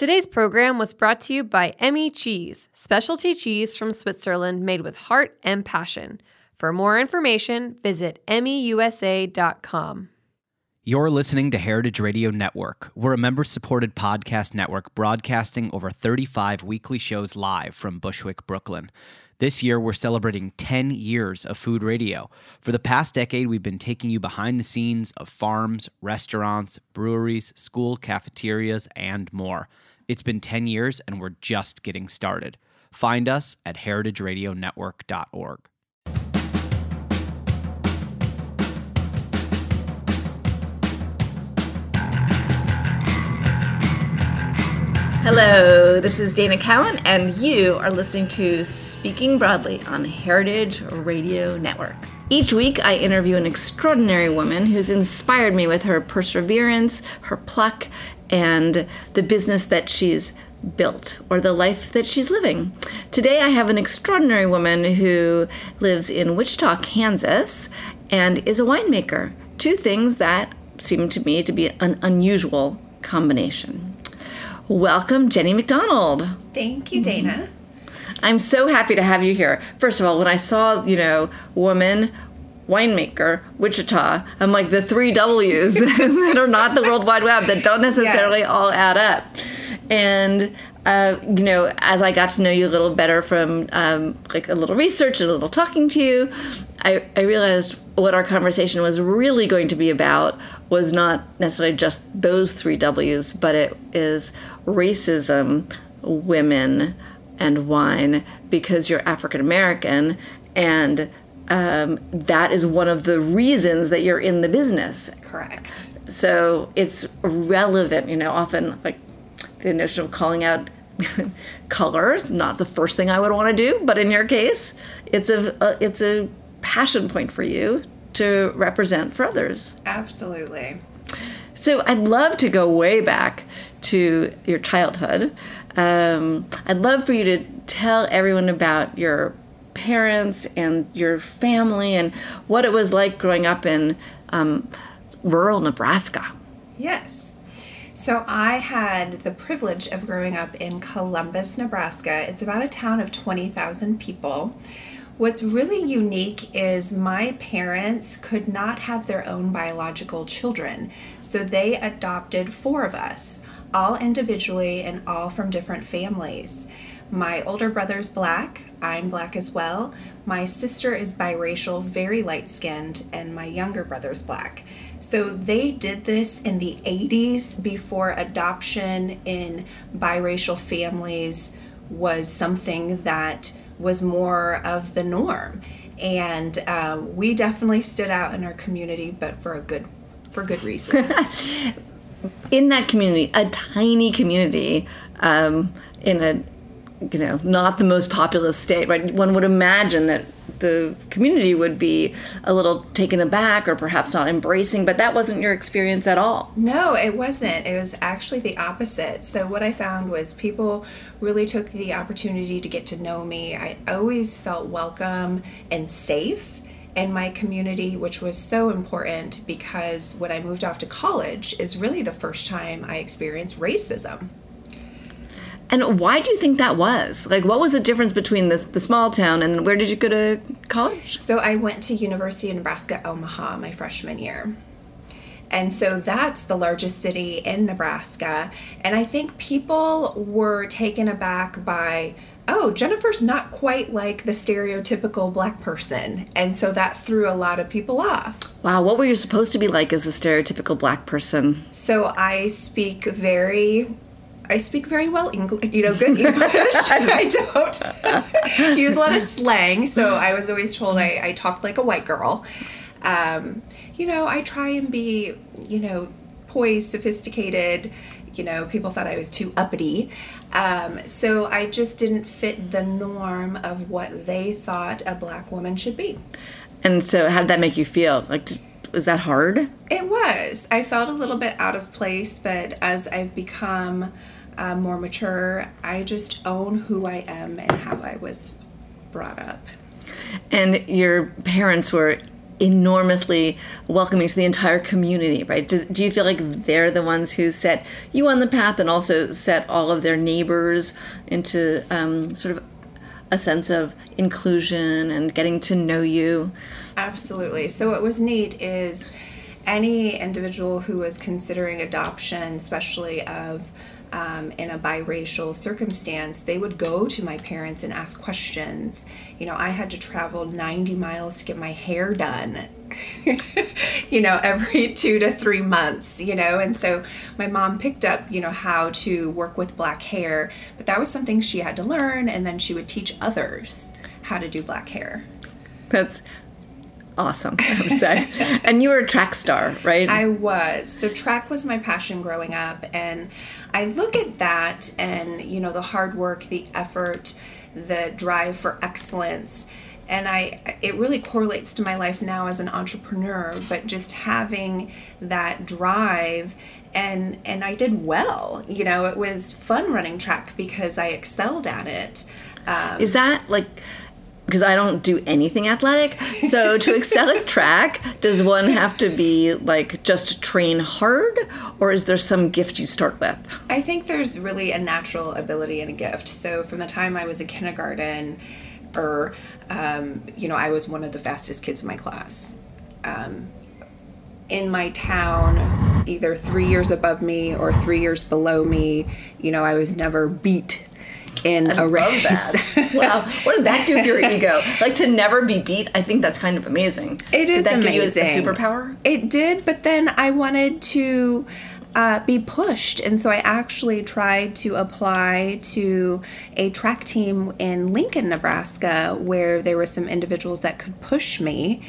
Today's program was brought to you by Emmi Cheese, specialty cheese from Switzerland made with heart and passion. For more information, visit emmiusa.com. You're listening to Heritage Radio Network. We're a member supported podcast network broadcasting over 35 weekly shows live from Bushwick, Brooklyn. This year, we're celebrating 10 years of food radio. For the past decade, we've been taking you behind the scenes of farms, restaurants, breweries, school cafeterias, and more. It's been 10 years, and we're just getting started. Find us at heritageradionetwork.org. Hello, this is Dana Cowan, and you are listening to Speaking Broadly on Heritage Radio Network. Each week, I interview an extraordinary woman who's inspired me with her perseverance, her pluck, and the business that she's built or the life that she's living. Today, I have an extraordinary woman who lives in Wichita, Kansas, and is a winemaker. Two things that seem to me to be an unusual combination. Welcome, Jenny McDonald. Thank you, Dana. I'm so happy to have you here. First of all, when I saw, you know, woman, winemaker, Wichita, I'm like the three W's that are not the World Wide Web that don't necessarily Yes. all add up. And uh, you know, as I got to know you a little better from um, like a little research, and a little talking to you, I, I realized what our conversation was really going to be about was not necessarily just those three W's, but it is racism, women, and wine because you're African American and um, that is one of the reasons that you're in the business. Correct. So it's relevant, you know, often like the notion of calling out color, not the first thing I would want to do, but in your case, it's a, a it's a passion point for you to represent for others. Absolutely. So I'd love to go way back to your childhood. Um, I'd love for you to tell everyone about your parents and your family and what it was like growing up in um, rural Nebraska. Yes. So I had the privilege of growing up in Columbus, Nebraska. It's about a town of 20,000 people. What's really unique is my parents could not have their own biological children, so they adopted four of us, all individually and all from different families. My older brother's black, I'm black as well. My sister is biracial, very light skinned, and my younger brother's black. So they did this in the 80s before adoption in biracial families was something that was more of the norm. And uh, we definitely stood out in our community, but for a good for good reasons. in that community, a tiny community, um, in a you know not the most populous state, right? One would imagine that the community would be a little taken aback or perhaps not embracing, but that wasn't your experience at all. No, it wasn't. It was actually the opposite. So, what I found was people really took the opportunity to get to know me. I always felt welcome and safe in my community, which was so important because when I moved off to college is really the first time I experienced racism. And why do you think that was? Like, what was the difference between this the small town and where did you go to college? So I went to University of Nebraska Omaha my freshman year. And so that's the largest city in Nebraska. And I think people were taken aback by, oh, Jennifer's not quite like the stereotypical black person. And so that threw a lot of people off. Wow, what were you supposed to be like as a stereotypical black person? So I speak very I speak very well English, you know, good English. I don't use a lot of slang, so I was always told I, I talked like a white girl. Um, you know, I try and be, you know, poised, sophisticated. You know, people thought I was too uppity. Um, so I just didn't fit the norm of what they thought a black woman should be. And so, how did that make you feel? Like, was that hard? It was. I felt a little bit out of place, but as I've become uh, more mature, I just own who I am and how I was brought up. And your parents were enormously welcoming to the entire community, right? Do, do, you feel like they're the ones who set you on the path and also set all of their neighbors into um, sort of a sense of inclusion and getting to know you? Absolutely. So, what was neat is any individual who was considering adoption, especially of um, in a biracial circumstance, they would go to my parents and ask questions. You know, I had to travel 90 miles to get my hair done, you know, every two to three months, you know, and so my mom picked up, you know, how to work with black hair, but that was something she had to learn, and then she would teach others how to do black hair. That's awesome, I would say. and you were a track star, right? I was. So track was my passion growing up and I look at that and you know the hard work, the effort, the drive for excellence and I it really correlates to my life now as an entrepreneur, but just having that drive and and I did well. You know, it was fun running track because I excelled at it. Um, Is that like because I don't do anything athletic. So to excel at track, does one have to be like just train hard, or is there some gift you start with? I think there's really a natural ability and a gift. So from the time I was a kindergarten, or um, you know, I was one of the fastest kids in my class. Um, in my town, either three years above me or three years below me, you know, I was never beat in I a race. wow, what did that do for your ego? Like to never be beat. I think that's kind of amazing. It is did that amazing. Give you a, a superpower? It did, but then I wanted to. Uh, be pushed. And so I actually tried to apply to a track team in Lincoln, Nebraska, where there were some individuals that could push me.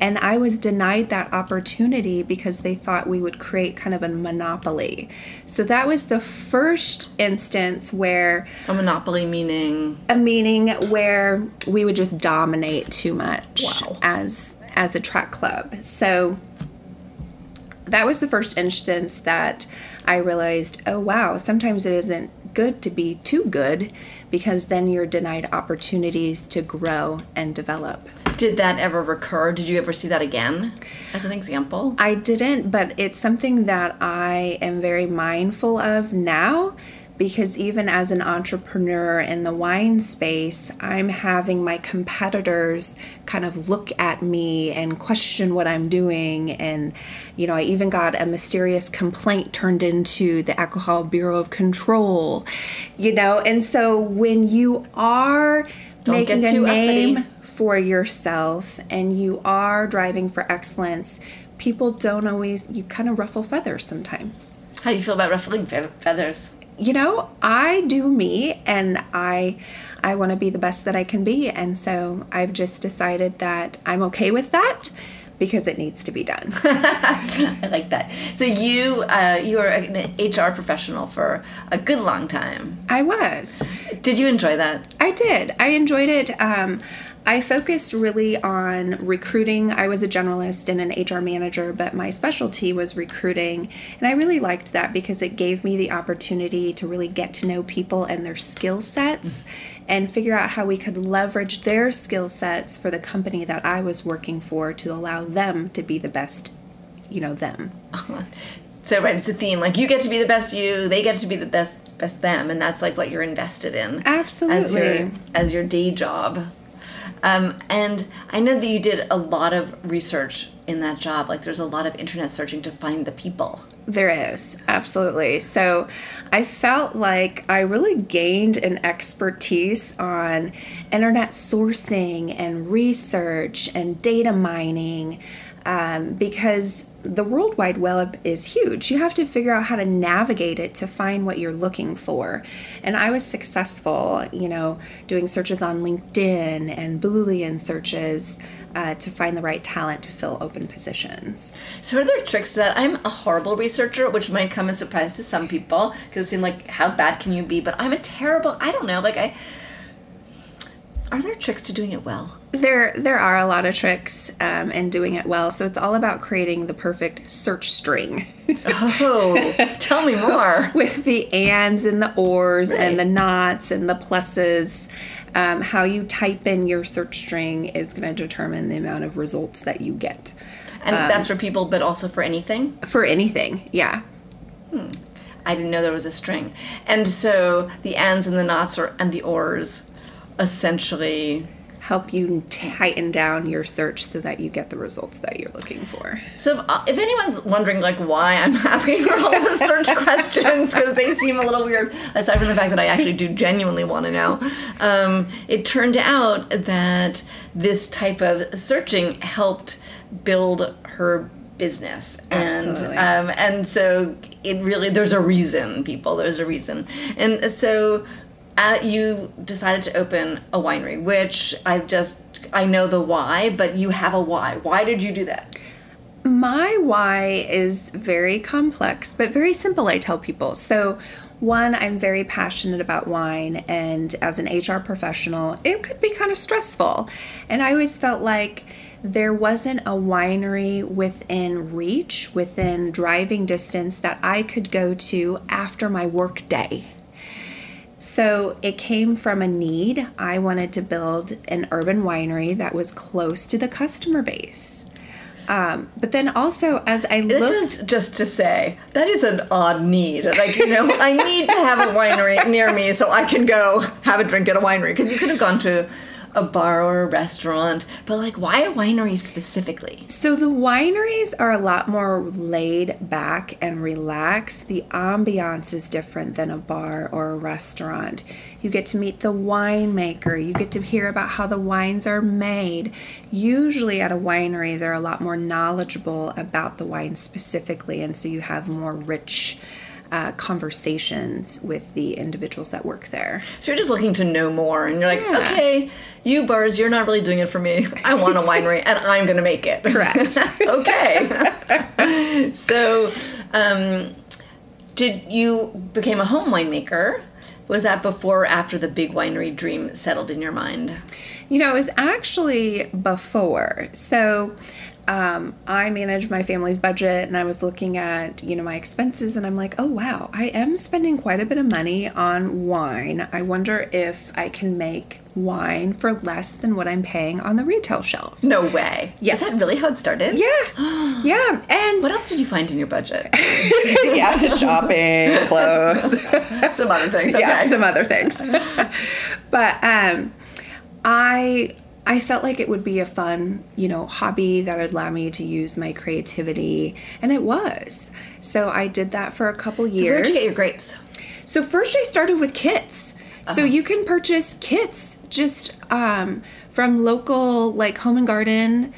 And I was denied that opportunity because they thought we would create kind of a monopoly. So that was the first instance where. A monopoly meaning? A meaning where we would just dominate too much wow. as as a track club. So that was the first instance that I realized, oh wow, sometimes it isn't good to be too good because then you're denied opportunities to grow and develop. Did that ever recur? Did you ever see that again as an example? I didn't, but it's something that I am very mindful of now because even as an entrepreneur in the wine space, I'm having my competitors kind of look at me and question what I'm doing. And, you know, I even got a mysterious complaint turned into the Alcohol Bureau of Control, you know, and so when you are Don't making a name for yourself and you are driving for excellence, people don't always, you kind of ruffle feathers sometimes. How do you feel about ruffling feathers? You know, I do me and I I want to be the best that I can be and so I've just decided that I'm okay with that because it needs to be done. I like that. So you uh, you were an HR professional for a good long time. I was. Did you enjoy that? I did. I enjoyed it. Um, I focused really on recruiting. I was a generalist and an HR manager, but my specialty was recruiting. And I really liked that because it gave me the opportunity to really get to know people and their skill sets and figure out how we could leverage their skill sets for the company that I was working for to allow them to be the best, you know, them. Uh-huh. So right, it's a theme. Like you get to be the best you, they get to be the best best them, and that's like what you're invested in. Absolutely. As your, as your day job. Um, and I know that you did a lot of research in that job. Like there's a lot of internet searching to find the people. There is, absolutely. So I felt like I really gained an expertise on internet sourcing and research and data mining um, because the World Wide Web is huge. You have to figure out how to navigate it to find what you're looking for. And I was successful, you know, doing searches on LinkedIn and Boolean searches uh, to find the right talent to fill open positions. So, are there tricks to that? I'm a horrible researcher, which might come as a surprise to some people because it seems like, how bad can you be? But I'm a terrible, I don't know, like, I. Are there tricks to doing it well? There, there are a lot of tricks um, in doing it well. So it's all about creating the perfect search string. oh, tell me more. With the ands and the ors right. and the nots and the pluses. Um, how you type in your search string is going to determine the amount of results that you get And that's for people, but also for anything. for anything. Yeah. I didn't know there was a string. And so the ands and the knots or and the ors essentially Help you tighten down your search so that you get the results that you're looking for. So if, uh, if anyone's wondering like why I'm asking for all the search questions because they seem a little weird, aside from the fact that I actually do genuinely want to know, um, it turned out that this type of searching helped build her business, and um, and so it really there's a reason, people. There's a reason, and so. Uh, you decided to open a winery, which I've just I know the why, but you have a why. Why did you do that? My why is very complex, but very simple, I tell people. So, one, I'm very passionate about wine, and as an HR professional, it could be kind of stressful. And I always felt like there wasn't a winery within reach, within driving distance that I could go to after my work day. So it came from a need. I wanted to build an urban winery that was close to the customer base. Um, but then also, as I looked, is just to say that is an odd need. Like you know, I need to have a winery near me so I can go have a drink at a winery. Because you could have gone to a bar or a restaurant, but like, why a winery specifically? so the wineries are a lot more laid back and relaxed. The ambiance is different than a bar or a restaurant. You get to meet the winemaker. You get to hear about how the wines are made. Usually at a winery, they're a lot more knowledgeable about the wine specifically, and so you have more rich. Uh, conversations with the individuals that work there. So you're just looking to know more, and you're like, Yeah. okay, you bars, you're not really doing it for me. I want a winery, and I'm gonna make it. Correct. okay. so, um, did you became a home winemaker? Was that before or after the big winery dream settled in your mind? You know, it was actually before. So um, I manage my family's budget and I was looking at, you know, my expenses and I'm like, oh, wow, I am spending quite a bit of money on wine. I wonder if I can make wine for less than what I'm paying on the retail shelf. No way. Yes. Is that really how it started? Yeah. yeah. And What else did you find in your budget? yeah, shopping, clothes. Some other things. Okay. yeah, some other things. but um, I I felt like it would be a fun, you know, hobby that would allow me to use my creativity, and it was. So I did that for a couple years. Where'd years. you get your grapes? So first I started with kits. So you can purchase kits just um, from local like home and garden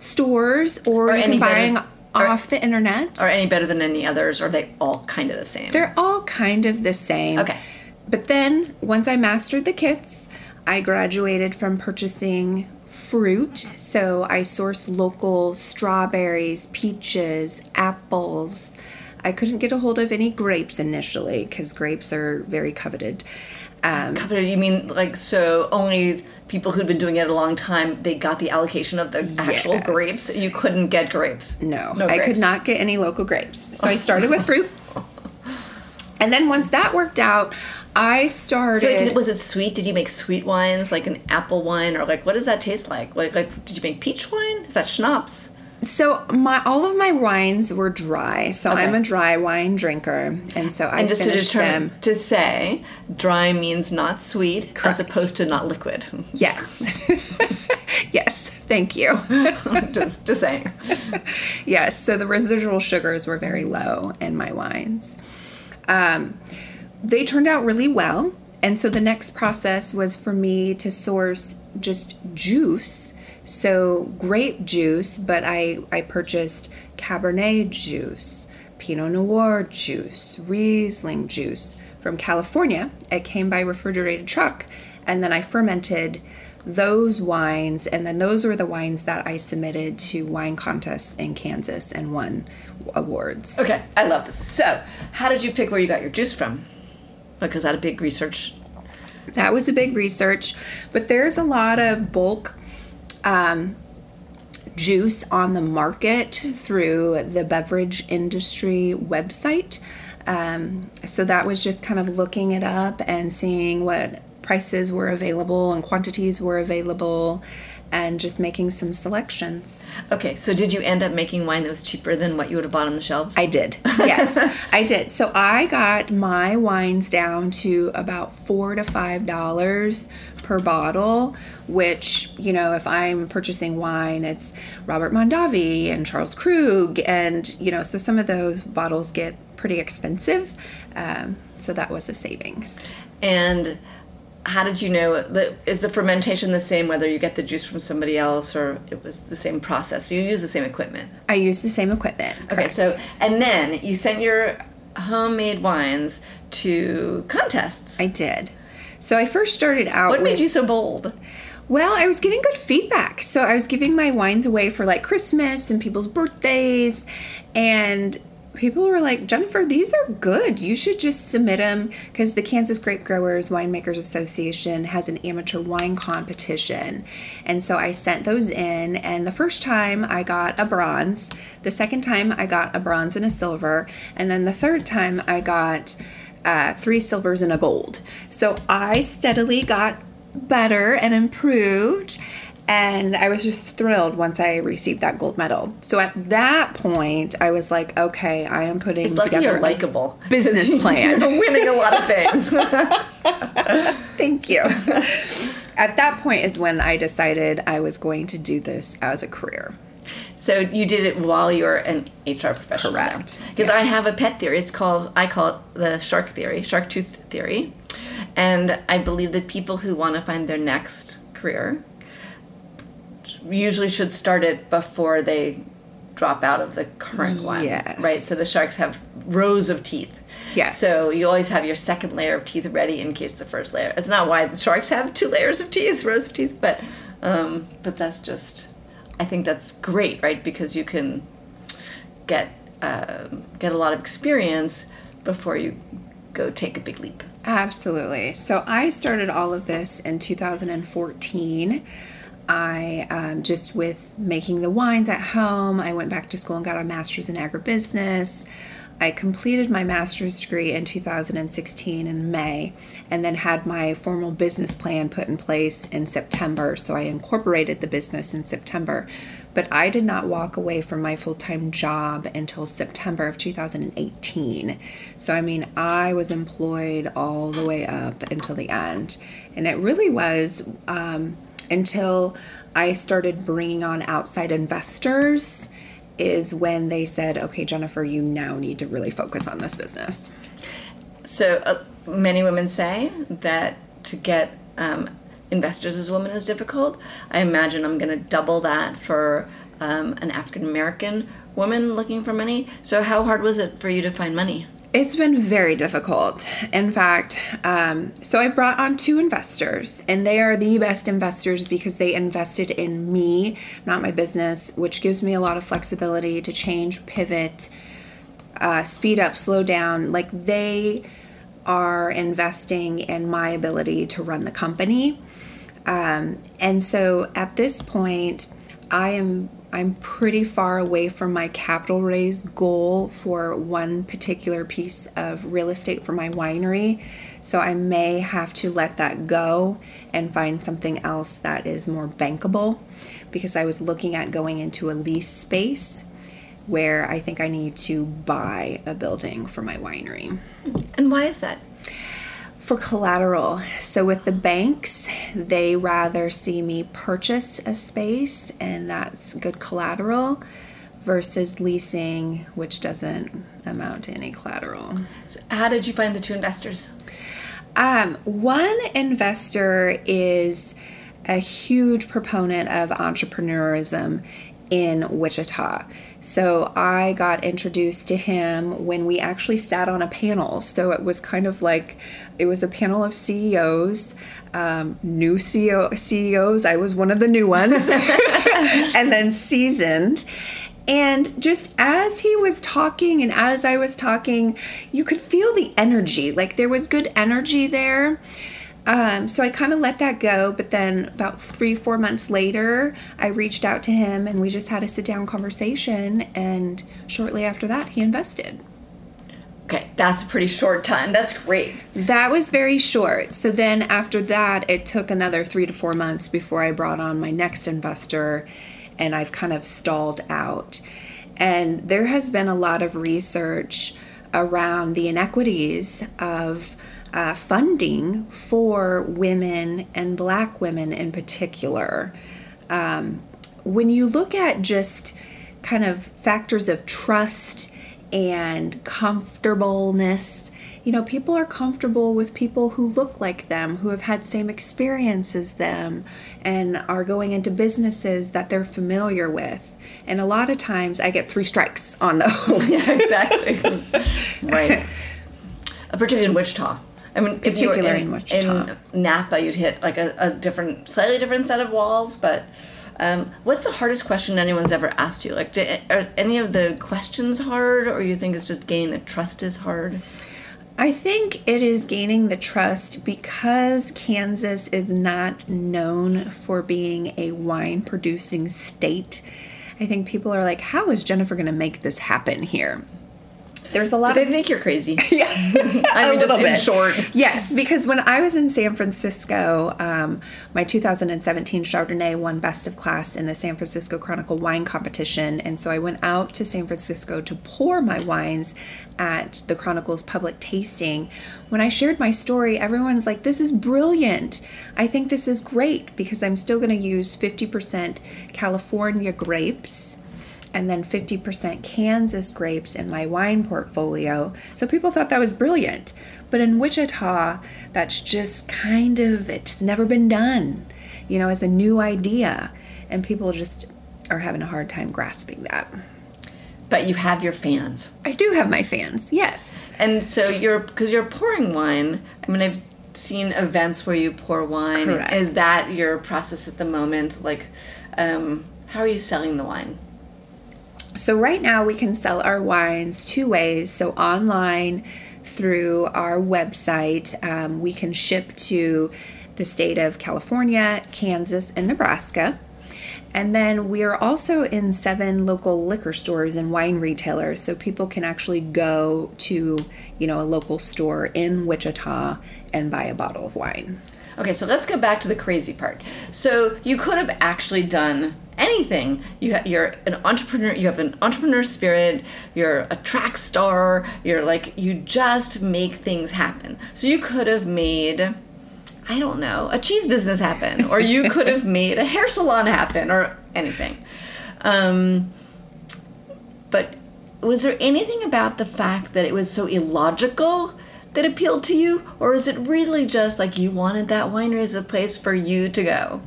stores, or, Or you can buy better- or- off the internet. Are any better than any others? Or are they all kind of the same? They're all kind of the same. Okay. But then once I mastered the kits, I graduated from purchasing fruit. So I sourced local strawberries, peaches, apples. I couldn't get a hold of any grapes initially because grapes are very coveted. Um, Coveted, you mean like so only people who'd been doing it a long time they got the allocation of the actual Yes. grapes you couldn't get grapes no, no I could not get any local grapes. So I started with fruit. And then once that worked out, I started. so did, was it sweet did you make sweet wines like an apple wine or like what does that taste like like, like did you make peach wine is that schnapps So my all of my wines were dry. So Okay. I'm a dry wine drinker, and so I and just to determine them. to say dry means not sweet Correct. as opposed to not liquid Yes, yes. Thank you. just just saying yes. So the residual sugars were very low in my wines. Um, they turned out really well, and so the next process was for me to source just juice. So grape juice, but I I purchased Cabernet juice, Pinot Noir juice, Riesling juice from California. It came by refrigerated truck, and then I fermented those wines, and then those were the wines that I submitted to wine contests in Kansas and won awards. okay i love this so how did you pick where you got your juice from like was that a big research That was a big research, but there's a lot of bulk um, juice on the market through the beverage industry website. Um, so that was just kind of looking it up and seeing what prices were available and quantities were available and just making some selections. Okay, so did you end up making wine that was cheaper than what you would have bought on the shelves? I did. Yes, I did. So I got my wines down to about four to five dollars per bottle, which, you know, if I'm purchasing wine, it's Robert Mondavi and Charles Krug. And, you know, so some of those bottles get pretty expensive. Um, so that was a savings. And how did you know that is the fermentation the same whether you get the juice from somebody else or it was the same process you use the same equipment I use the same equipment. okay correct. so and then you sent your homemade wines to contests I did. So I first started out what with made you so bold Well, I was getting good feedback. So I was giving my wines away for like Christmas and people's birthdays. And people were like, Jennifer, these are good. You should just submit them because the Kansas Grape Growers Winemakers Association has an amateur wine competition. And so I sent those in. And the first time I got a bronze. The second time I got a bronze and a silver. And then the third time I got uh, three silvers and a gold. So I steadily got better and improved. And I was just thrilled once I received that gold medal. So at that point, I was like, okay, I am putting it's together you're a likable business plan. you're winning a lot of things Thank you. at that point is when I decided I was going to do this as a career. So you did it while you were an HR professional. Correct. Because Yeah. I have a pet theory. It's called I call it the shark theory, shark tooth theory. And I believe that people who want to find their next career usually should start it before they drop out of the current one. Yes. Right? So the sharks have rows of teeth. Yes. So you always have your second layer of teeth ready in case the first layer. It's not why the sharks have two layers of teeth, rows of teeth, but um, but that's just I think that's great, right? Because you can get um get a lot of experience before you go take a big leap. Absolutely. So I started all of this in 2014. I um, just with making the wines at home. I went back to school and got a master's in agribusiness. I completed my master's degree in 2016 in May and then had my formal business plan put in place in September. So I incorporated the business in September. But I did not walk away from my full time job until September of 2018. So, I mean, I was employed all the way up until the end. And it really was um, until I started bringing on outside investors is when they said, okay, Jennifer, you now need to really focus on this business. So uh, many women say that to get um, investors as a woman is difficult. I imagine I'm going to double that for um, an African American woman looking for money. So how hard was it for you to find money? It's been very difficult. In fact, um, so I've brought on two investors, and they are the best investors because they invested in me, not my business, which gives me a lot of flexibility to change, pivot, uh, speed up, slow down. Like they are investing in my ability to run the company. Um, and so at this point, I am I'm pretty far away from my capital raise goal for one particular piece of real estate for my winery. So I may have to let that go and find something else that is more bankable because I was looking at going into a lease space where I think I need to buy a building for my winery And why is that? For collateral. So with the banks, they rather see me purchase a space and that's good collateral versus leasing, which doesn't amount to any collateral. So how did you find the two investors? Um, one investor is a huge proponent of entrepreneurism in Wichita. So I got introduced to him when we actually sat on a panel. So it was kind of like it was a panel of CEOs, um, new CEO, CEOs. I was one of the new ones, and then seasoned. And just as he was talking and as I was talking, you could feel the energy. Like there was good energy there. Um, so I kind of let that go. But then about three, four months later, I reached out to him and we just had a sit down conversation. And shortly after that, he invested. Okay, that's a pretty short time. That's great. That was very short. So then after that, it took another three to four months before I brought on my next investor, and I've kind of stalled out. And there has been a lot of research around the inequities of uh, funding for women and black women in particular. Um, when you look at just kind of factors of trust and comfortableness. You know, people are comfortable with people who look like them, who have had same experience as them, and are going into businesses that they're familiar with. And a lot of times I get three strikes on those. yeah, exactly. right. Particularly in Wichita. I mean, particularly in, in, Wichita. In Napa, you'd hit like a, a different, slightly different set of walls, but um, what's the hardest question anyone's ever asked you? Like, do, are any of the questions hard, or you think it's just gaining the trust is hard? I think it is gaining the trust because Kansas is not known for being a wine producing state. I think people are like, how is Jennifer going to make this happen here? There's a lot. Do they think you're crazy? yeah, I mean, just in short. Yes, because when I was in San Francisco, um, my 2017 Chardonnay won Best of Class in the San Francisco Chronicle Wine Competition, and so I went out to San Francisco to pour my wines at the Chronicle's public tasting. When I shared my story, everyone's like, "This is brilliant! I think this is great because I'm still going to use 50% California grapes." And then 50% Kansas grapes in my wine portfolio. So people thought that was brilliant. But in Wichita, that's just kind of, it's never been done, you know, as a new idea. And people just are having a hard time grasping that. But you have your fans. I do have my fans, yes. And so you're, because you're pouring wine, I mean, I've seen events where you pour wine. Correct. Is that your process at the moment? Like, um, how are you selling the wine? So, right now we can sell our wines two ways. So, online through our website, um, we can ship to the state of California, Kansas, and Nebraska. And then we are also in seven local liquor stores and wine retailers, so people can actually go to, you know, a local store in Wichita and buy a bottle of wine. Okay, so let's go back to the crazy part. So you could have actually done anything. You ha- you're an entrepreneur. You have an entrepreneur spirit. You're a track star. You're like you just make things happen. So you could have made. I don't know, a cheese business happen, or you could have made a hair salon happen, or anything. Um, but was there anything about the fact that it was so illogical that appealed to you, or is it really just like you wanted that winery as a place for you to go?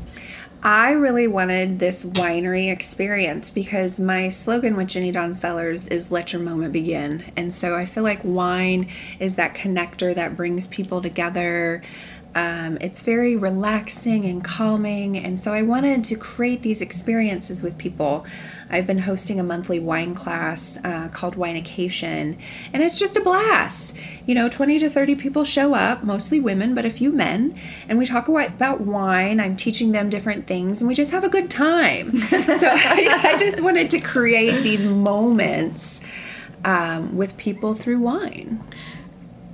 I really wanted this winery experience because my slogan with Jenny Dawn Cellars is let your moment begin. And so I feel like wine is that connector that brings people together. Um, it's very relaxing and calming, and so I wanted to create these experiences with people. I've been hosting a monthly wine class uh, called Winecation, and it's just a blast. You know, 20 to 30 people show up, mostly women, but a few men, and we talk about wine. I'm teaching them different things, and we just have a good time. so I, I, just wanted to create these moments um, with people through wine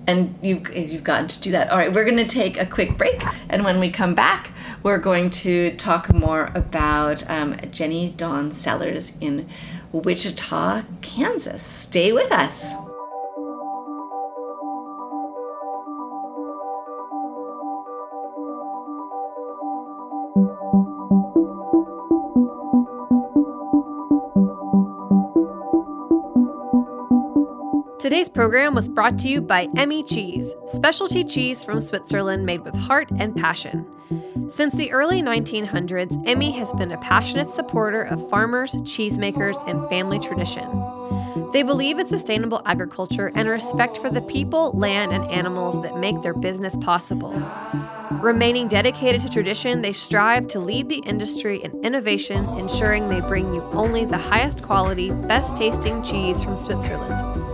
and you've you've gotten to do that. All right, we're going to take a quick break, and when we come back, we're going to talk more about um, Jenny Dawn Cellars in Wichita, Kansas. Stay with us. Today's program was brought to you by Emmi Cheese, specialty cheese from Switzerland made with heart and passion. Since the early 1900s, Emmi has been a passionate supporter of farmers, cheesemakers, and family tradition. They believe in sustainable agriculture and respect for the people, land, and animals that make their business possible. Remaining dedicated to tradition, they strive to lead the industry in innovation, ensuring they bring you only the highest quality, best tasting cheese from Switzerland.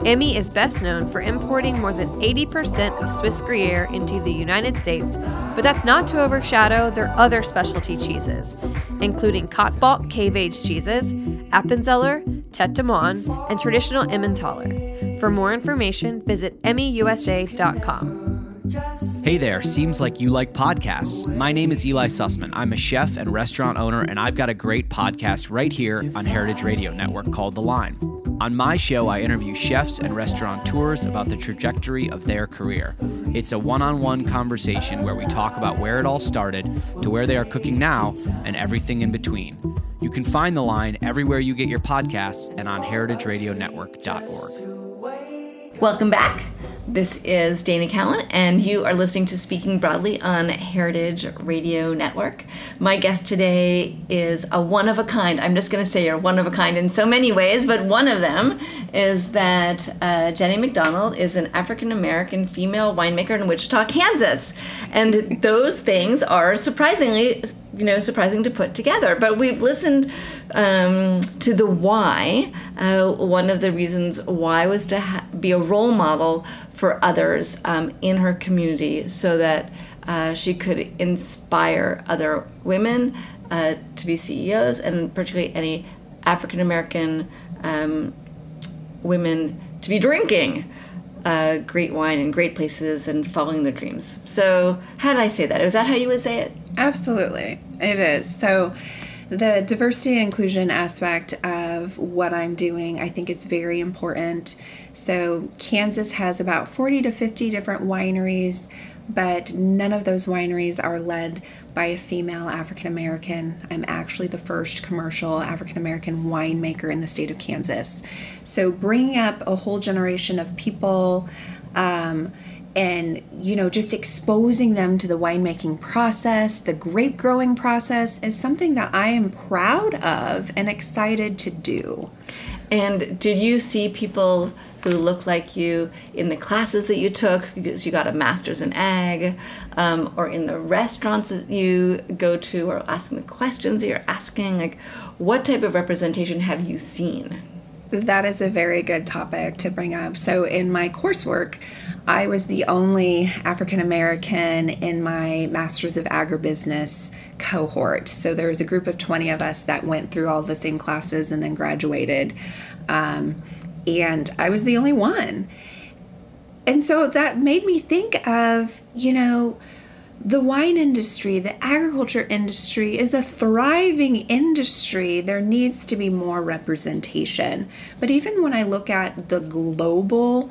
Emmi is best known for importing more than 80% of Swiss Gruyere into the United States, but that's not to overshadow their other specialty cheeses, including Kaltbach cave aged cheeses, Appenzeller, Tete de Moine, and traditional Emmentaler. For more information, visit emmiusa.com. Hey there, seems like you like podcasts. My name is Eli Sussman. I'm a chef and restaurant owner, and I've got a great podcast right here on Heritage Radio Network called The Line. On my show, I interview chefs and restaurateurs about the trajectory of their career. It's a one on one conversation where we talk about where it all started to where they are cooking now and everything in between. You can find The Line everywhere you get your podcasts and on heritageradionetwork.org. Welcome back. This is Dana Cowan, and you are listening to Speaking Broadly on Heritage Radio Network. My guest today is a one of a kind. I'm just going to say you're one of a kind in so many ways, but one of them is that uh, Jenny McDonald is an African American female winemaker in Wichita, Kansas. And those things are surprisingly, you know, surprising to put together. But we've listened um, to the why. Uh, one of the reasons why was to ha- be a role model for others um, in her community so that uh, she could inspire other women uh, to be CEOs and particularly any African American um, women to be drinking uh, great wine and great places and following their dreams. So, how did I say that? Is that how you would say it? Absolutely, it is. So, the diversity and inclusion aspect of what I'm doing, I think, is very important. So, Kansas has about 40 to 50 different wineries, but none of those wineries are led by a female African American. I'm actually the first commercial African American winemaker in the state of Kansas. So, bringing up a whole generation of people, um, and you know just exposing them to the winemaking process the grape growing process is something that i am proud of and excited to do and did you see people who look like you in the classes that you took because you got a master's in ag um, or in the restaurants that you go to or asking the questions that you're asking like what type of representation have you seen that is a very good topic to bring up. So, in my coursework, I was the only African American in my Masters of Agribusiness cohort. So, there was a group of 20 of us that went through all the same classes and then graduated. Um, and I was the only one. And so that made me think of, you know, the wine industry, the agriculture industry is a thriving industry. There needs to be more representation. But even when I look at the global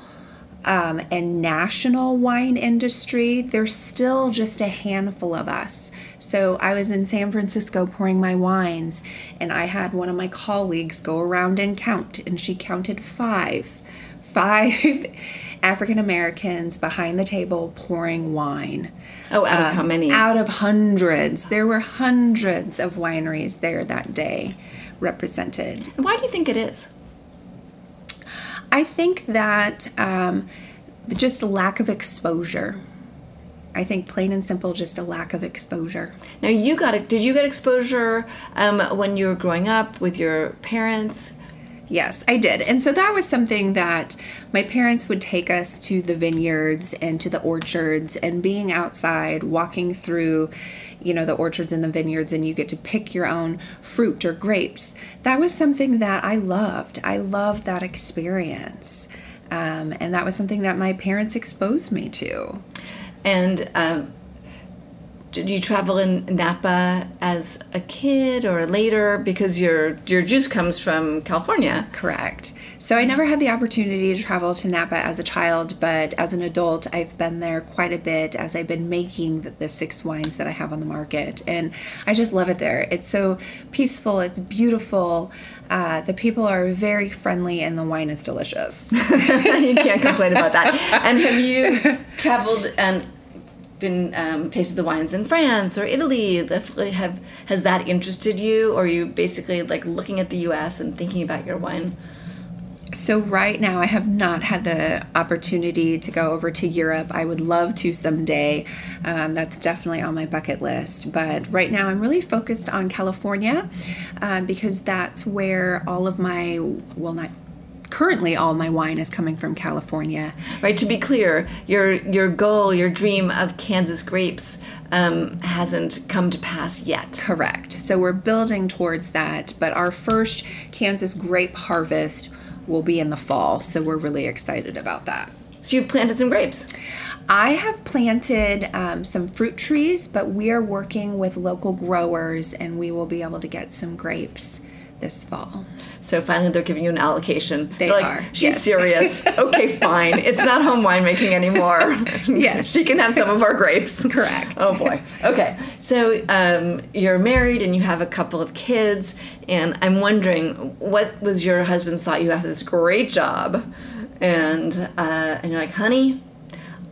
um, and national wine industry, there's still just a handful of us. So I was in San Francisco pouring my wines, and I had one of my colleagues go around and count, and she counted five. Five. African Americans behind the table pouring wine. Oh, out of um, how many? Out of hundreds. There were hundreds of wineries there that day represented. Why do you think it is? I think that um, just lack of exposure. I think plain and simple, just a lack of exposure. Now, you got it. Did you get exposure um, when you were growing up with your parents? Yes, I did. And so that was something that my parents would take us to the vineyards and to the orchards and being outside, walking through, you know, the orchards and the vineyards, and you get to pick your own fruit or grapes. That was something that I loved. I loved that experience. Um, and that was something that my parents exposed me to. And um, did you travel in Napa as a kid or later because your your juice comes from California? Correct. So I never had the opportunity to travel to Napa as a child, but as an adult, I've been there quite a bit as I've been making the, the six wines that I have on the market, and I just love it there. It's so peaceful. It's beautiful. Uh, the people are very friendly, and the wine is delicious. you can't complain about that. And have you traveled and been um, tasted the wines in France or Italy? Have has that interested you, or are you basically like looking at the U.S. and thinking about your wine? So right now, I have not had the opportunity to go over to Europe. I would love to someday. Um, that's definitely on my bucket list. But right now, I'm really focused on California um, because that's where all of my well, not currently all my wine is coming from California. Right. To be clear, your your goal, your dream of Kansas grapes um, hasn't come to pass yet. Correct. So we're building towards that. But our first Kansas grape harvest will be in the fall. So we're really excited about that. So you've planted some grapes. I have planted um, some fruit trees, but we are working with local growers and we will be able to get some grapes this fall. So finally, they're giving you an allocation. They like, are, She's yes. serious. okay, fine. It's not home winemaking anymore. Yes. she can have some of our grapes. Correct. Oh boy. Okay. So um, you're married and you have a couple of kids, and I'm wondering what was your husband's thought? You have this great job, and uh, and you're like, honey,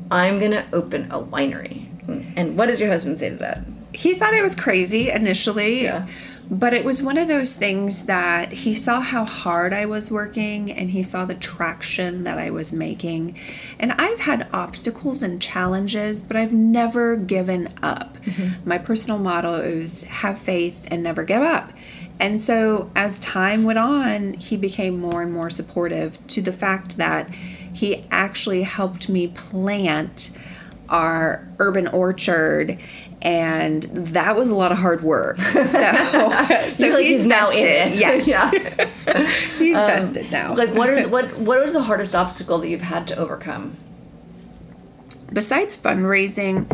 I'm gonna open a winery. And what does your husband say to that? he thought I was crazy initially. Yeah. But it was one of those things that he saw how hard I was working and he saw the traction that I was making. And I've had obstacles and challenges, but I've never given up. Mm-hmm. My personal motto is have faith and never give up. And so as time went on, he became more and more supportive to the fact that he actually helped me plant our urban orchard and that was a lot of hard work so, so like, he's now in it. yes yeah. he's vested now Like, what is what what was the hardest obstacle that you've had to overcome? besides fundraising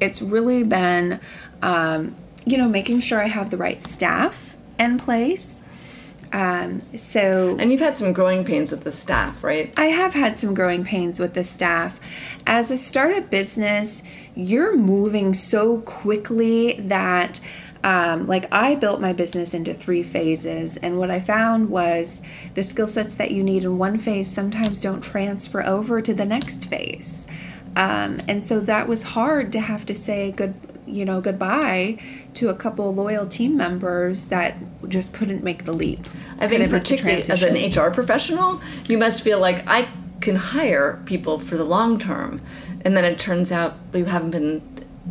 it's really been um, you know making sure i have the right staff in place um, so And you've had some growing pains with the staff, right? I have had some growing pains with the staff. As a startup business, you're moving so quickly that, um, like, I built my business into three phases. And what I found was the skill sets that you need in one phase sometimes don't transfer over to the next phase. Um, and so that was hard to have to say good, you know, goodbye to a couple loyal team members that just couldn't make the leap. I think couldn't make the particularly as an. HR professional, you must feel like I can hire people for the long term, and then it turns out you haven't been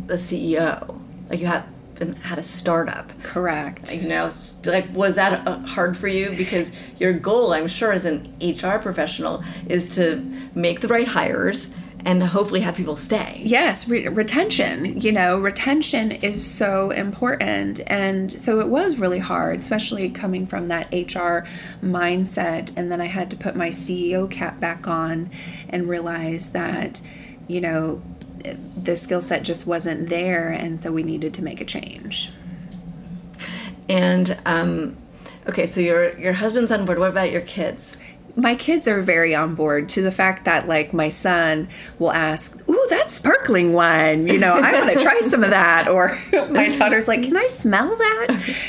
the CEO, like you haven't had a startup. Correct. You know, like was that uh, hard for you? Because your goal, I'm sure, as an HR professional, is to make the right hires and hopefully have people stay. Yes, re- retention. You know, retention is so important. And so it was really hard, especially coming from that HR mindset. And then I had to put my CEO cap back on and realize that, you know, the skill set just wasn't there. And so we needed to make a change. And um, okay, so your your husband's on board. What about your kids? My kids are very on board to the fact that like my son will ask ooh that sparkling wine you know i want to try some of that or my daughter's like can i smell that?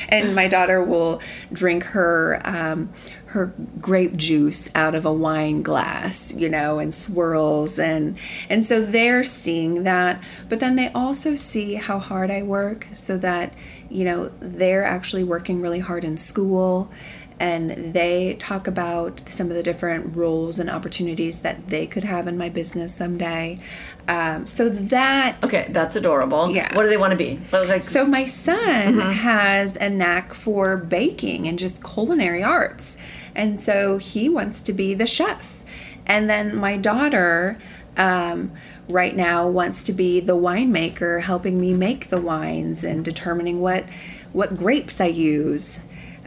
And my daughter will drink her um, her grape juice out of a wine glass you know and swirls and and so they're seeing that but then they also see how hard i work so that you know they're actually working really hard in school and they talk about some of the different roles and opportunities that they could have in my business someday. Um, so that Okay, that's adorable. Yeah. What do they want to be? Like, so my son has a knack for baking and just culinary arts. And so he wants to be the chef. And then my daughter um, right now wants to be the winemaker, helping me make the wines and determining what what grapes I use.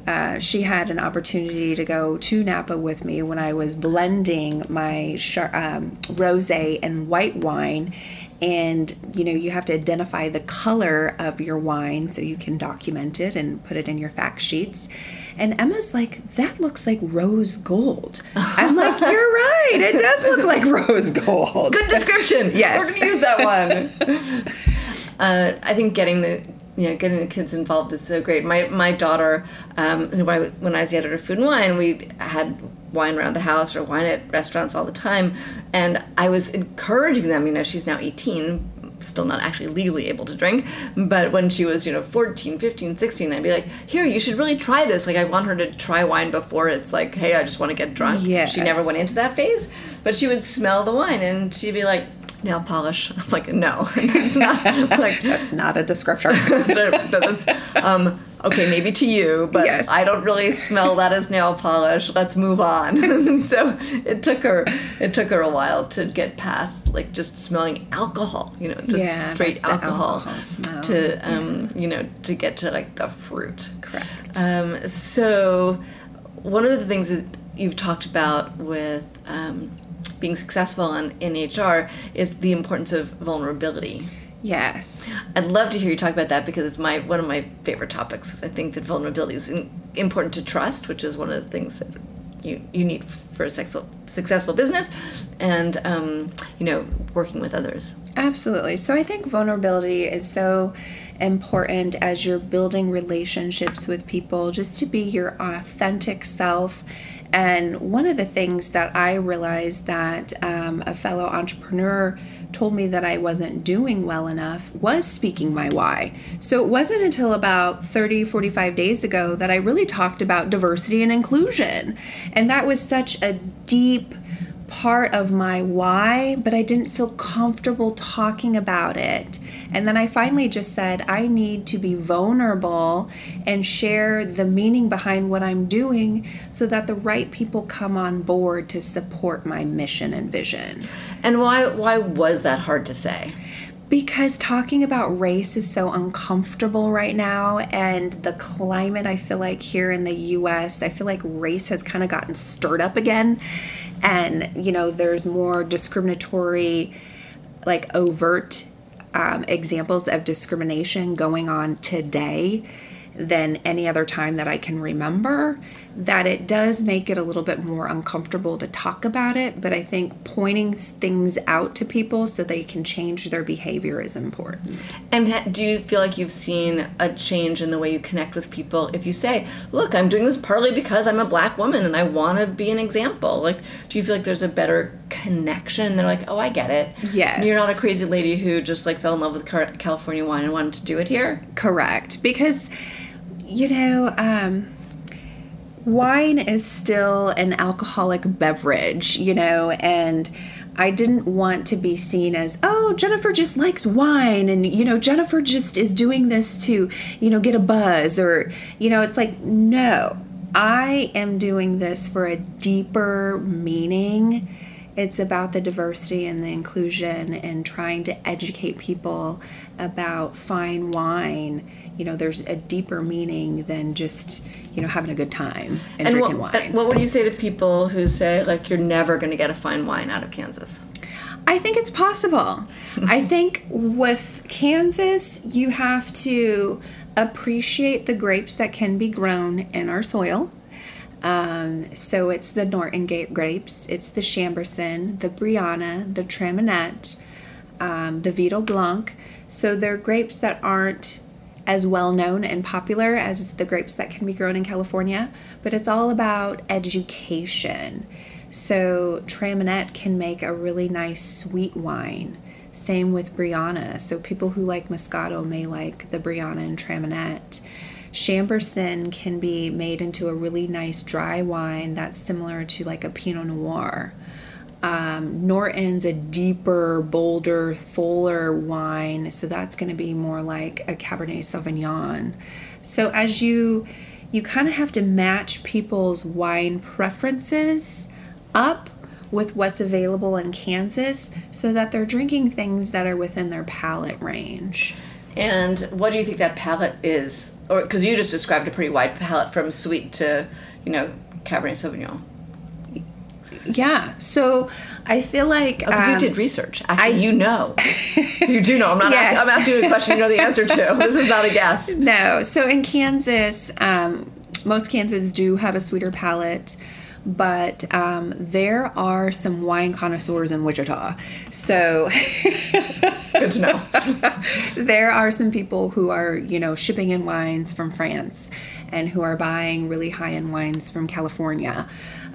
Uh, she had an opportunity to go to Napa with me when I was blending my char- um, rosé and white wine, and you know you have to identify the color of your wine so you can document it and put it in your fact sheets. And Emma's like, "That looks like rose gold." I'm like, "You're right. It does look like rose gold." good description. Yes. we're gonna use that one. uh, I think getting the you know getting the kids involved is so great. My my daughter, um, who I, when I was the editor of Food and Wine, we had wine around the house or wine at restaurants all the time, and I was encouraging them. You know, she's now 18 still not actually legally able to drink but when she was you know 14 15 16 i'd be like here you should really try this like i want her to try wine before it's like hey i just want to get drunk Yes. she never went into that phase but she would smell the wine and she'd be like nail polish. I'm like no it's not like That's not a descriptor. that's, um, okay maybe to you but Yes. i don't really smell that as nail polish. Let's move on. So it took her it took her a while to get past like just smelling alcohol you know just Yeah, straight alcohol, alcohol to um, you know to get to like the fruit. Correct. um, so one of the things that you've talked about with um, being successful in, in HR is the importance of vulnerability. Yes. I'd love to hear you talk about that because it's my one of my favorite topics. I think that vulnerability is in, important to trust, which is one of the things that you you need for a sexual, successful business, and um, you know working with others. Absolutely. So I think vulnerability is so important as you're building relationships with people, just to be your authentic self. And one of the things that I realized that um, a fellow entrepreneur told me that I wasn't doing well enough was speaking my why. So it wasn't until about 30, 45 days ago that I really talked about diversity and inclusion. And that was such a deep, part of my why, but I didn't feel comfortable talking about it. And then I finally just said, I need to be vulnerable and share the meaning behind what I'm doing so that the right people come on board to support my mission and vision. And why why was that hard to say? because talking about race is so uncomfortable right now and the climate i feel like here in the us i feel like race has kind of gotten stirred up again and you know there's more discriminatory like overt um, examples of discrimination going on today than any other time that I can remember, that it does make it a little bit more uncomfortable to talk about it. But I think pointing things out to people so they can change their behavior is important. And do you feel like you've seen a change in the way you connect with people if you say, look, I'm doing this partly because I'm a black woman and I want to be an example? Like, do you feel like there's a better connection? They're like, oh, I get it. Yes. You're not a crazy lady who just like fell in love with California wine and wanted to do it here? Correct. Because you know, um, wine is still an alcoholic beverage, you know, and I didn't want to be seen as, oh, Jennifer just likes wine and, you know, Jennifer just is doing this to, you know, get a buzz or, you know, it's like, no, I am doing this for a deeper meaning it's about the diversity and the inclusion and trying to educate people about fine wine. You know, there's a deeper meaning than just, you know, having a good time and, and drinking what, wine. What would you say to people who say, like, you're never going to get a fine wine out of Kansas? I think it's possible. I think with Kansas, you have to appreciate the grapes that can be grown in our soil um, so it's the Norton grapes, it's the Chambourcin, the Brianna, the Traminette, um, the Vidal Blanc. So they're grapes that aren't as well known and popular as the grapes that can be grown in California, but it's all about education. So Traminette can make a really nice sweet wine. Same with Brianna. So people who like Moscato may like the Brianna and Traminette. Chambourcin can be made into a really nice dry wine that's similar to like a Pinot Noir. Um, Norton's a deeper, bolder, fuller wine, so that's going to be more like a Cabernet Sauvignon. So as you you kind of have to match people's wine preferences up with what's available in Kansas so that they're drinking things that are within their palate range. And what do you think that palette is? Or because you just described a pretty wide palette from sweet to, you know, Cabernet Sauvignon. Yeah, so I feel like because oh, um, you did research. Actually, I, you know, you do know. I'm not. yes. asking, I'm asking you a question. You know the answer to. This is not a guess. No. So in Kansas, um, most Kansas do have a sweeter palate but um, there are some wine connoisseurs in Wichita. So good to know. there are some people who are, you know, shipping in wines from France and who are buying really high end wines from California.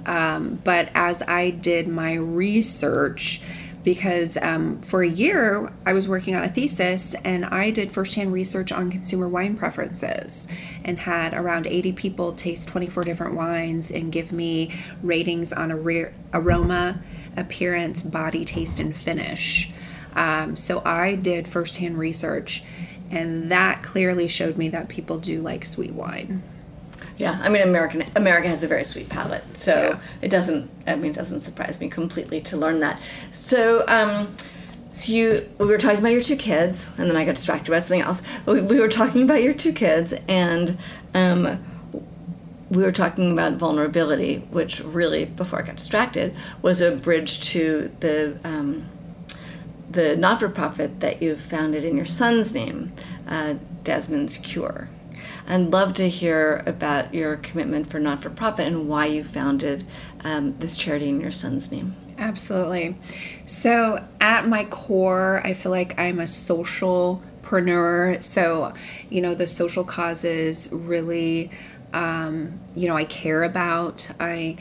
Um, but as I did my research, because um, for a year I was working on a thesis and I did firsthand research on consumer wine preferences and had around 80 people taste 24 different wines and give me ratings on aroma, appearance, body, taste, and finish. Um, so I did firsthand research and that clearly showed me that people do like sweet wine. Yeah, I mean, American America has a very sweet palate, so yeah. it doesn't. I mean, it doesn't surprise me completely to learn that. So, um, you we were talking about your two kids, and then I got distracted by something else. We, we were talking about your two kids, and um, we were talking about vulnerability, which really, before I got distracted, was a bridge to the um, the not for profit that you've founded in your son's name, uh, Desmond's Cure. I'd love to hear about your commitment for not for profit and why you founded um, this charity in your son's name. Absolutely. So, at my core, I feel like I'm a socialpreneur. So, you know, the social causes really, um, you know, I care about. I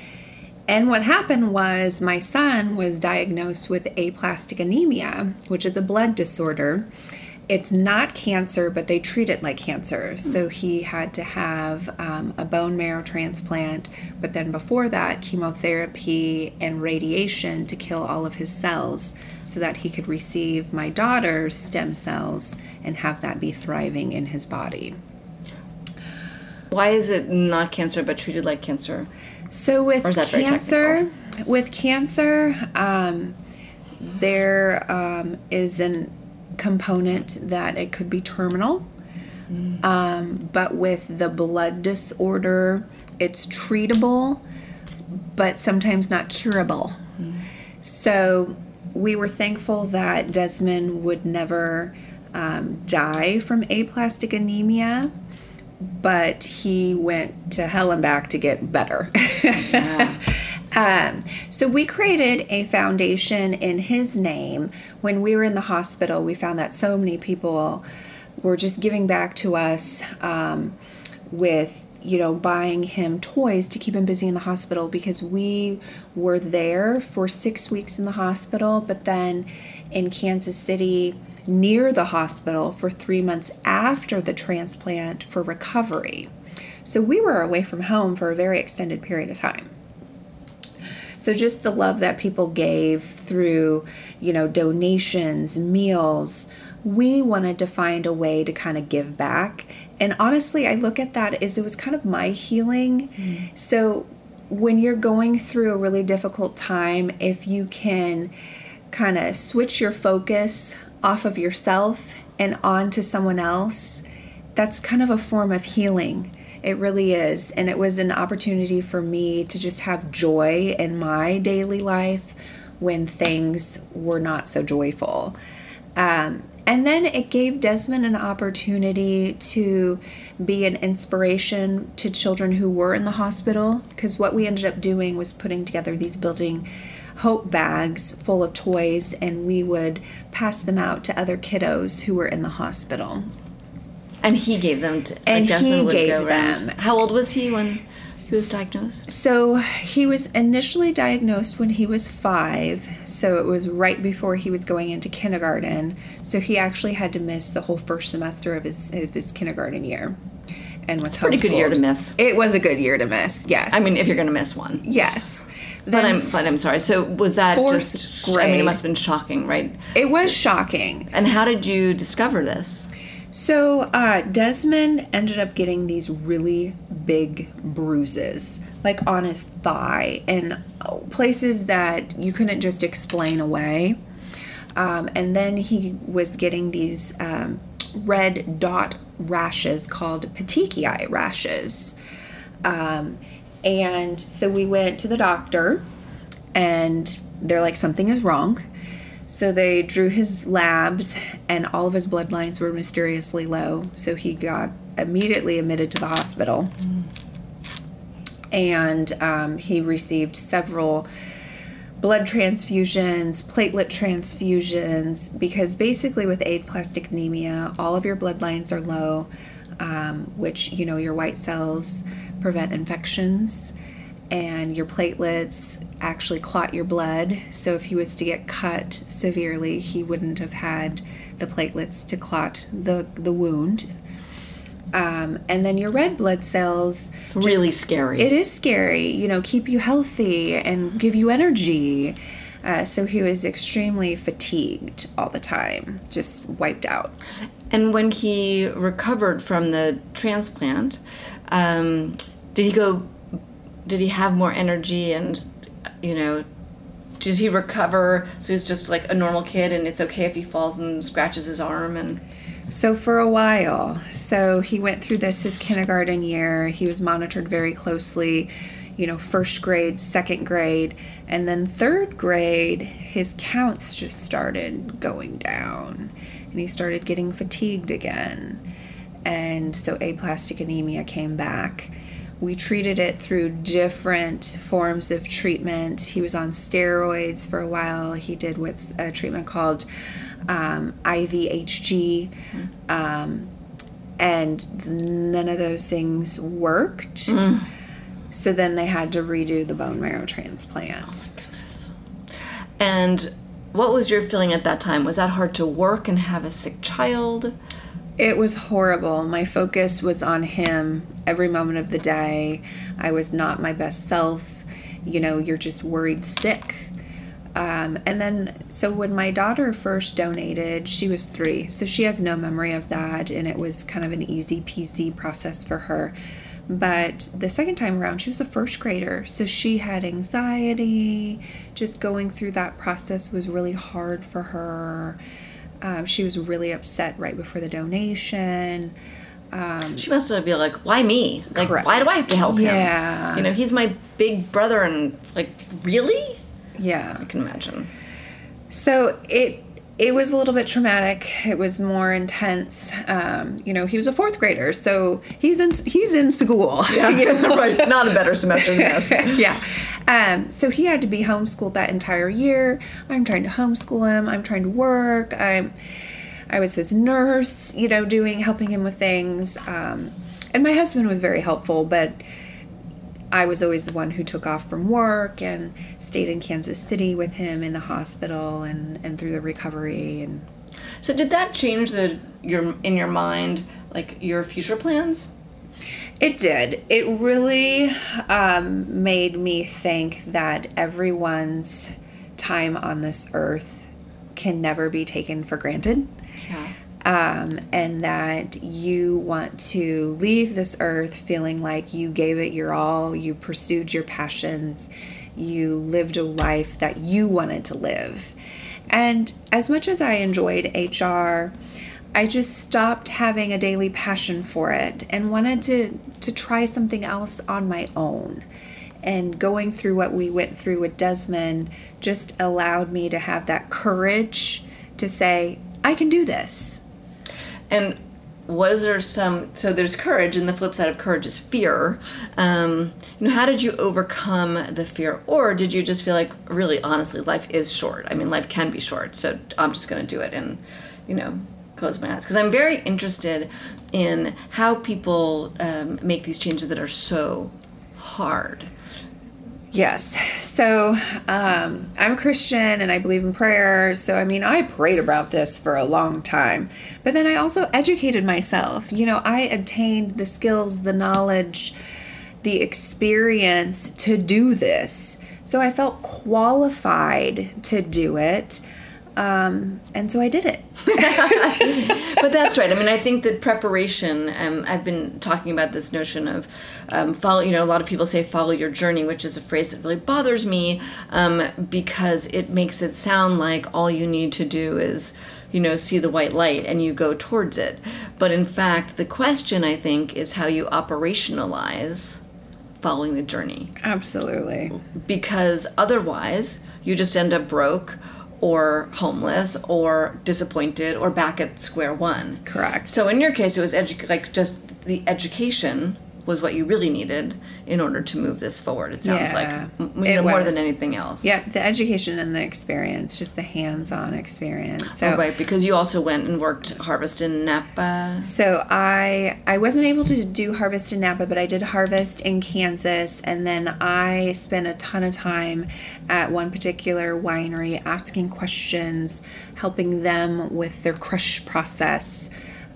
and what happened was my son was diagnosed with aplastic anemia, which is a blood disorder. It's not cancer, but they treat it like cancer. So he had to have um, a bone marrow transplant, but then before that, chemotherapy and radiation to kill all of his cells so that he could receive my daughter's stem cells and have that be thriving in his body. Why is it not cancer but treated like cancer? So with Or is that very cancer, with cancer, um, there um, is an component that it could be terminal. Um, but with the blood disorder, it's treatable, but sometimes not curable. So we were thankful that Desmond would never um, die from aplastic anemia, but he went to hell and back to get better. um, so we created a foundation in his name. When we were in the hospital, we found that so many people were just giving back to us um, with you know, buying him toys to keep him busy in the hospital because we were there for six weeks in the hospital, but then in Kansas City near the hospital for three months after the transplant for recovery. So we were away from home for a very extended period of time. So just the love that people gave through, you know, donations, meals, we wanted to find a way to kind of give back. And honestly, I look at that as it was kind of my healing. Mm. So when you're going through a really difficult time, if you can kind of switch your focus off of yourself and onto someone else, that's kind of a form of healing. It really is. And it was an opportunity for me to just have joy in my daily life when things were not so joyful. Um, and then it gave Desmond an opportunity to be an inspiration to children who were in the hospital. Because what we ended up doing was putting together these building hope bags full of toys, and we would pass them out to other kiddos who were in the hospital. And he gave them to, and like he gave them. How old was he when he was diagnosed? So he was initially diagnosed when he was five. So it was right before he was going into kindergarten. So he actually had to miss the whole first semester of his, of his kindergarten year. And was It's pretty good year to miss. It was a good year to miss. Yes. I mean, if you're going to miss one. yes. But Then I'm, but I'm sorry. So was that just? I mean, it must have been shocking, right? it was shocking. And how did you discover this? So uh, Desmond ended up getting these really big bruises, like on his thigh, and uh, places that you couldn't just explain away. Um, and then he was getting these um, red dot rashes called petechiae rashes. Um, and so we went to the doctor, and they're like, something is wrong. So they drew his labs, and all of his blood lines were mysteriously low. So he got immediately admitted to the hospital. And um, he received several blood transfusions, platelet transfusions, because basically with aplastic anemia, all of your blood lines are low, um, which, you know, your white cells prevent infections and your platelets actually clot your blood. So if he was to get cut severely, he wouldn't have had the platelets to clot the, the wound. Um, and then your red blood cells. It's really scary. It is scary, you know, keep you healthy and give you energy. Uh, so he was extremely fatigued all the time, just wiped out. And when he recovered from the transplant, um, did he go? Did he have more energy and, you know, did he recover? So he's just like a normal kid, and it's okay if he falls and scratches his arm and. So for a while, so he went through this his kindergarten year. He was monitored very closely, you know, first grade, second grade, and then third grade, his counts just started going down and he started getting fatigued again. And so aplastic anemia came back. We treated it through different forms of treatment. He was on steroids for a while. He did what's a treatment called um, IVHG. Um, and none of those things worked. So then they had to redo the bone marrow transplant. And what was your feeling at that time? Was that hard to work and have a sick child? It was horrible. My focus was on him every moment of the day. I was not my best self. You know, you're just worried sick. Um, and then, so when my daughter first donated, she was three. So she has no memory of that. And it was kind of an easy peasy process for her. But the second time around, she was a first grader. So she had anxiety. Just going through that process was really hard for her. Um, she was really upset right before the donation. She must have been like, why me? Like, Correct. why do I have to help Yeah. him? You know, he's my big brother, and like, really? Yeah. I can imagine. So it it was a little bit traumatic. It was more intense. Um, you know, he was a fourth grader, so he's in he's in school. you know? right. Not a better semester than this. yeah. Um, so he had to be homeschooled that entire year. I'm trying to homeschool him. I'm trying to work. I'm I was his nurse, you know, doing helping him with things. Um, and my husband was very helpful, but I was always the one who took off from work and stayed in Kansas City with him in the hospital and, and through the recovery and So did that change the your in your mind like your future plans? It did. It really um, made me think that everyone's time on this earth can never be taken for granted. Yeah. Um, and that you want to leave this earth feeling like you gave it your all, you pursued your passions, you lived a life that you wanted to live. And as much as I enjoyed HR, I just stopped having a daily passion for it and wanted to, to try something else on my own. And going through what we went through with Desmond just allowed me to have that courage to say, I can do this. And was there some? So there's courage, and the flip side of courage is fear. Um, you know, how did you overcome the fear, or did you just feel like, really, honestly, life is short? I mean, life can be short, so I'm just going to do it, and you know, close my eyes because I'm very interested in how people um, make these changes that are so hard. Yes. So um, I'm Christian and I believe in prayer. So, I mean, I prayed about this for a long time. But then I also educated myself. You know, I obtained the skills, the knowledge, the experience to do this. So I felt qualified to do it. Um, and so I did it. but that's right. I mean, I think that preparation. Um, I've been talking about this notion of um, follow. You know, a lot of people say "follow your journey," which is a phrase that really bothers me um, because it makes it sound like all you need to do is, you know, see the white light and you go towards it. But in fact, the question I think is how you operationalize following the journey Absolutely. because otherwise you just end up broke or homeless or disappointed or back at square one. Correct. So in your case, it was edu- like just the education was what you really needed in order to move this forward. It sounds Yeah, like m- you it know, more than anything else. Yeah, the education and the experience, just the hands-on experience. So Oh, right, because you also went and worked harvest in Napa. So I I wasn't able to do harvest in Napa, but I did harvest in Kansas, and then I spent a ton of time at one particular winery asking questions, helping them with their crush process.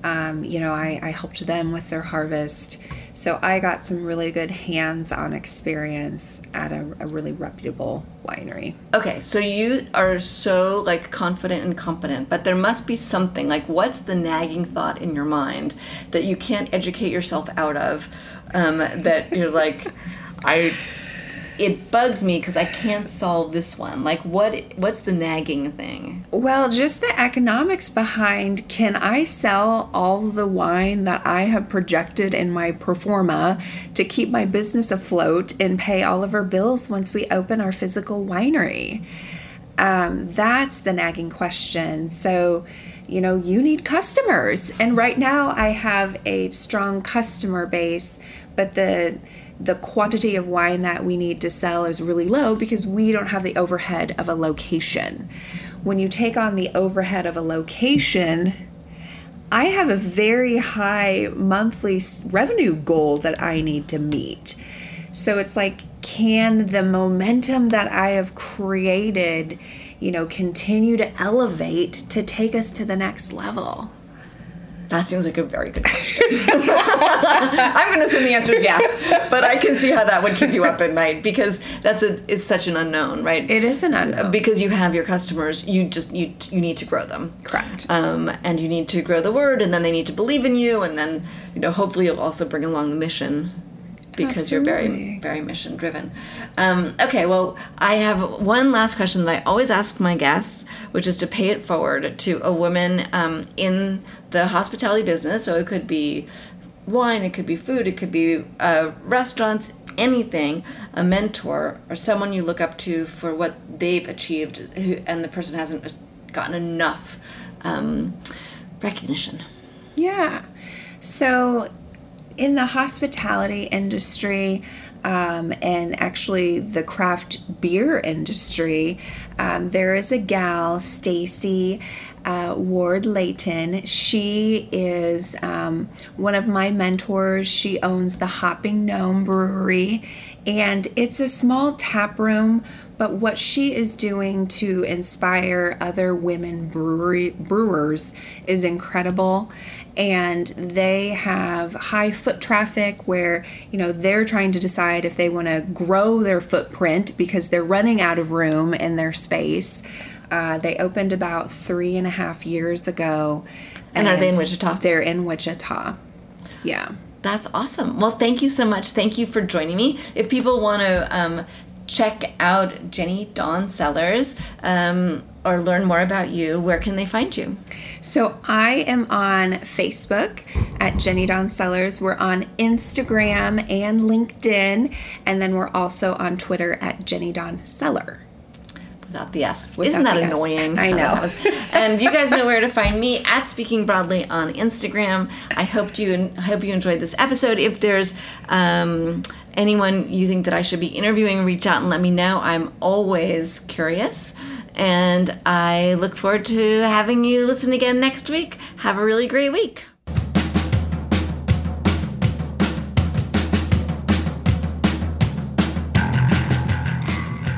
Um, you know, I, I helped them with their harvest. So I got some really good hands-on experience at a, a really reputable winery. Okay, so you are so like confident and competent, but there must be something like what's the nagging thought in your mind that you can't educate yourself out of? Um, that you're like, I it bugs me because I can't solve this one. Like, what what's the nagging thing? Well, just the economics behind can I sell all the wine that I have projected in my pro forma to keep my business afloat and pay all of our bills once we open our physical winery? Um, that's the nagging question. So, you know, you need customers. And right now I have a strong customer base, but the the quantity of wine that we need to sell is really low because we don't have the overhead of a location. When you take on the overhead of a location, I have a very high monthly revenue goal that I need to meet. So it's like, can the momentum that I have created, you know, continue to elevate to take us to the next level? That seems like a very good question. I'm going to assume the answer is yes, but I can see how that would keep you up at night because that's a it's such an unknown, right? It is an unknown because you have your customers. You just you you need to grow them, correct? Um, and you need to grow the word, and then they need to believe in you, and then you know hopefully you'll also bring along the mission because Absolutely. you're very very mission driven. Um, okay, well, I have one last question that I always ask my guests, which is to pay it forward to a woman um, in the hospitality business. So it could be wine, it could be food, it could be uh, restaurants, anything. A mentor or someone you look up to for what they've achieved, and the person hasn't gotten enough um, recognition. Yeah. So in the hospitality industry um, and actually the craft beer industry, um, there is a gal, Stacy uh, Ward Layton. She is um, one of my mentors. She owns the Hopping Gnome Brewery, and it's a small tap room. But what she is doing to inspire other women brewery brewers is incredible and they have high foot traffic where you know they're trying to decide if they want to grow their footprint because they're running out of room in their space uh, they opened about three and a half years ago. And, and are they in wichita? They're in wichita. Yeah. That's awesome. Well thank you so much. Thank you for joining me. If people want to um, check out Jenny Dawn Cellars um, or learn more about you, where can they find you? So I am on Facebook at Jenny Dawn Cellars. We're on Instagram and LinkedIn, and then we're also on Twitter at Jenny Dawn Cellar. Without the S. Without Isn't that annoying? I know. and you guys know where to find me at Speaking Broadly on Instagram. I hope you I hope you enjoyed this episode. If there's um, anyone you think that I should be interviewing, reach out and let me know. I'm always curious. And I look forward to having you listen again next week. Have a really great week.